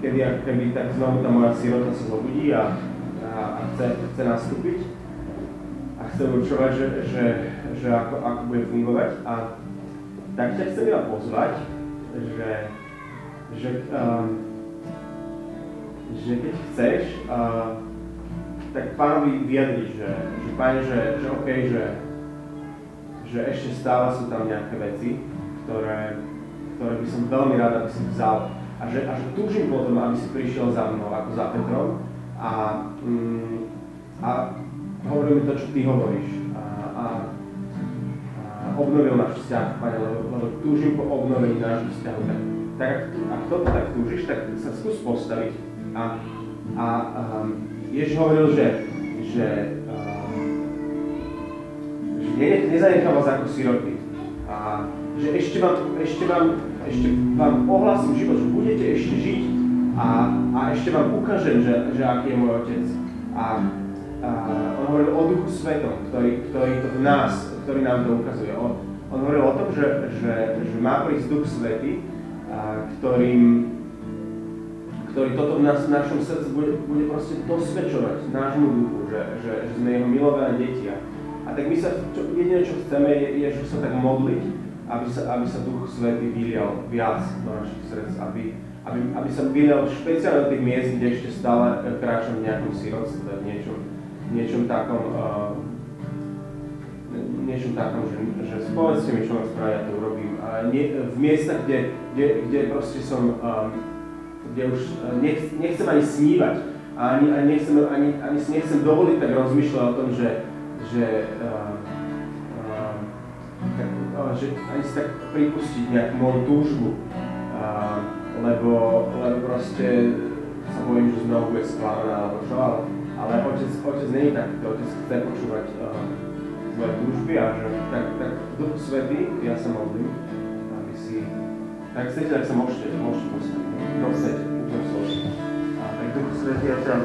kedy, kedy tak znovu tá moja sirota sa zobudí a, a, a chce, chce nastúpiť a chce určovať, že, že, že ako, ako bude fungovať. A tak ťa chcem iba pozvať, že, že, um, že keď chceš, uh, tak pánovi vyjadriť, že, že páne, že, že OK, že, že ešte stále sú tam nejaké veci, ktoré, ktoré by som veľmi rád, aby si vzal. A že, a že túžim potom, aby si prišiel za mnou, ako za Petrom. A, mm, a hovoril mi to, čo ty hovoríš. A, a, a obnovil náš vzťah, Pane, lebo, lebo túžim po obnovení nášho vzťahu. Tak, ak, toto tak túžiš, tak sa skús postaviť. A, a um, Ježiš hovoril, že, že ne, nezanechám vás ako siroty. A že ešte vám, ešte vám, ešte vám ohlasím život, že budete ešte žiť a, a ešte vám ukážem, že, že aký je môj otec. A, a on hovoril o Duchu Svetom, ktorý, ktorý to v nás, ktorý nám to ukazuje. On, on hovoril o tom, že, že, že má prísť Duch Svety, ktorým, ktorý toto v, nás, v našom srdci bude, bude proste dosvedčovať nášmu duchu, že, že, že sme jeho milované deti. A tak my sa, čo, jediné čo chceme je, je že sa tak modliť, aby sa, aby sa Duch Svetý vylial viac do našich srdc, aby, aby, aby sa vylial špeciálne do tých miest, kde ešte stále kráčam v nejakom sirotstve, v niečom, niečom takom, uh, niečom takom, že, že povedzte mi, čo mám spraviť, ja to urobím. Nie, v miestach, kde, kde, kde proste som, um, kde už nech, nechcem ani snívať, a ani, ani, nechcem, ani, ani si nechcem dovoliť tak rozmýšľať o tom, že, že, uh, uh, tak, že ani si tak pripustiť nejakú moju túžbu, uh, lebo, lebo proste sa bojím, že znovu bude skladaná alebo čo, ale, ale otec, otec nie je takýto, otec chce počúvať uh, svoje túžby a že tak, tak Duch Svetý, ja sa modlím, tak chcete, tak sa môžete, môžete postaviť, kto chcete, úplne složite. A tak Duch Svetý, ja ťa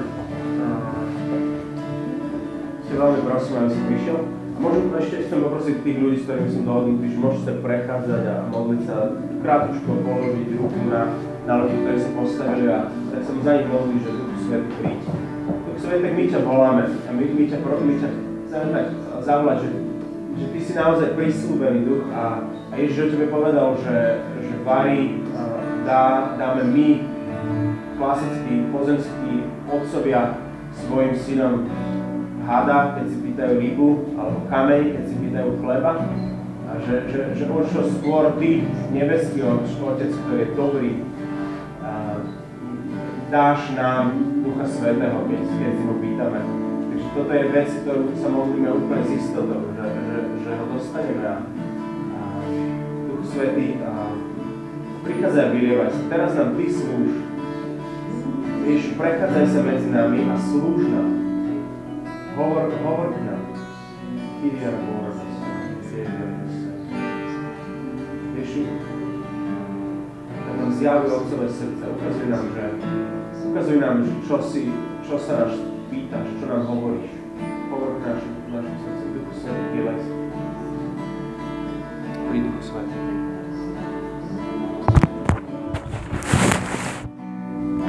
si veľmi prosím, aby si prišiel. A možno ešte chcem poprosiť tých ľudí, s ktorými som dohodnutý, že môžete sa prechádzať a modliť sa, krátko položiť ruku na, na ľudí, ktorí sa postavili a tak sa mi za nich modlí, že Duch Svetý príď. Duch Svetý, tak my ťa voláme a my, my ťa, my ťa chceme tak zavolať, že, že ty si naozaj prislúbený duch a, a Ježiš o tebe povedal, že varí dá, dáme my klasickí pozemskí otcovia svojim synom hada, keď si pýtajú rybu, alebo kameň, keď si pýtajú chleba. A že, že, že čo skôr ty, nebeský Otec, ktorý je dobrý, dáš nám Ducha Svetého, keď, keď si ho pýtame. Takže toto je vec, ktorú sa modlíme úplne s istotou, že, že, že ho dostaneme. A Duch Svetý a prichádzaj a vylievať sa. Teraz nám Ty slúž. Ježiš, prechádzaj sa medzi nami a slúž nám. Hovor, hovor k nám. Kyria hovor Ježišu, tak nám zjavuj Otcové srdce. Ukazuj nám, že, ukazuj nám, čo, si, čo sa nás pýtaš.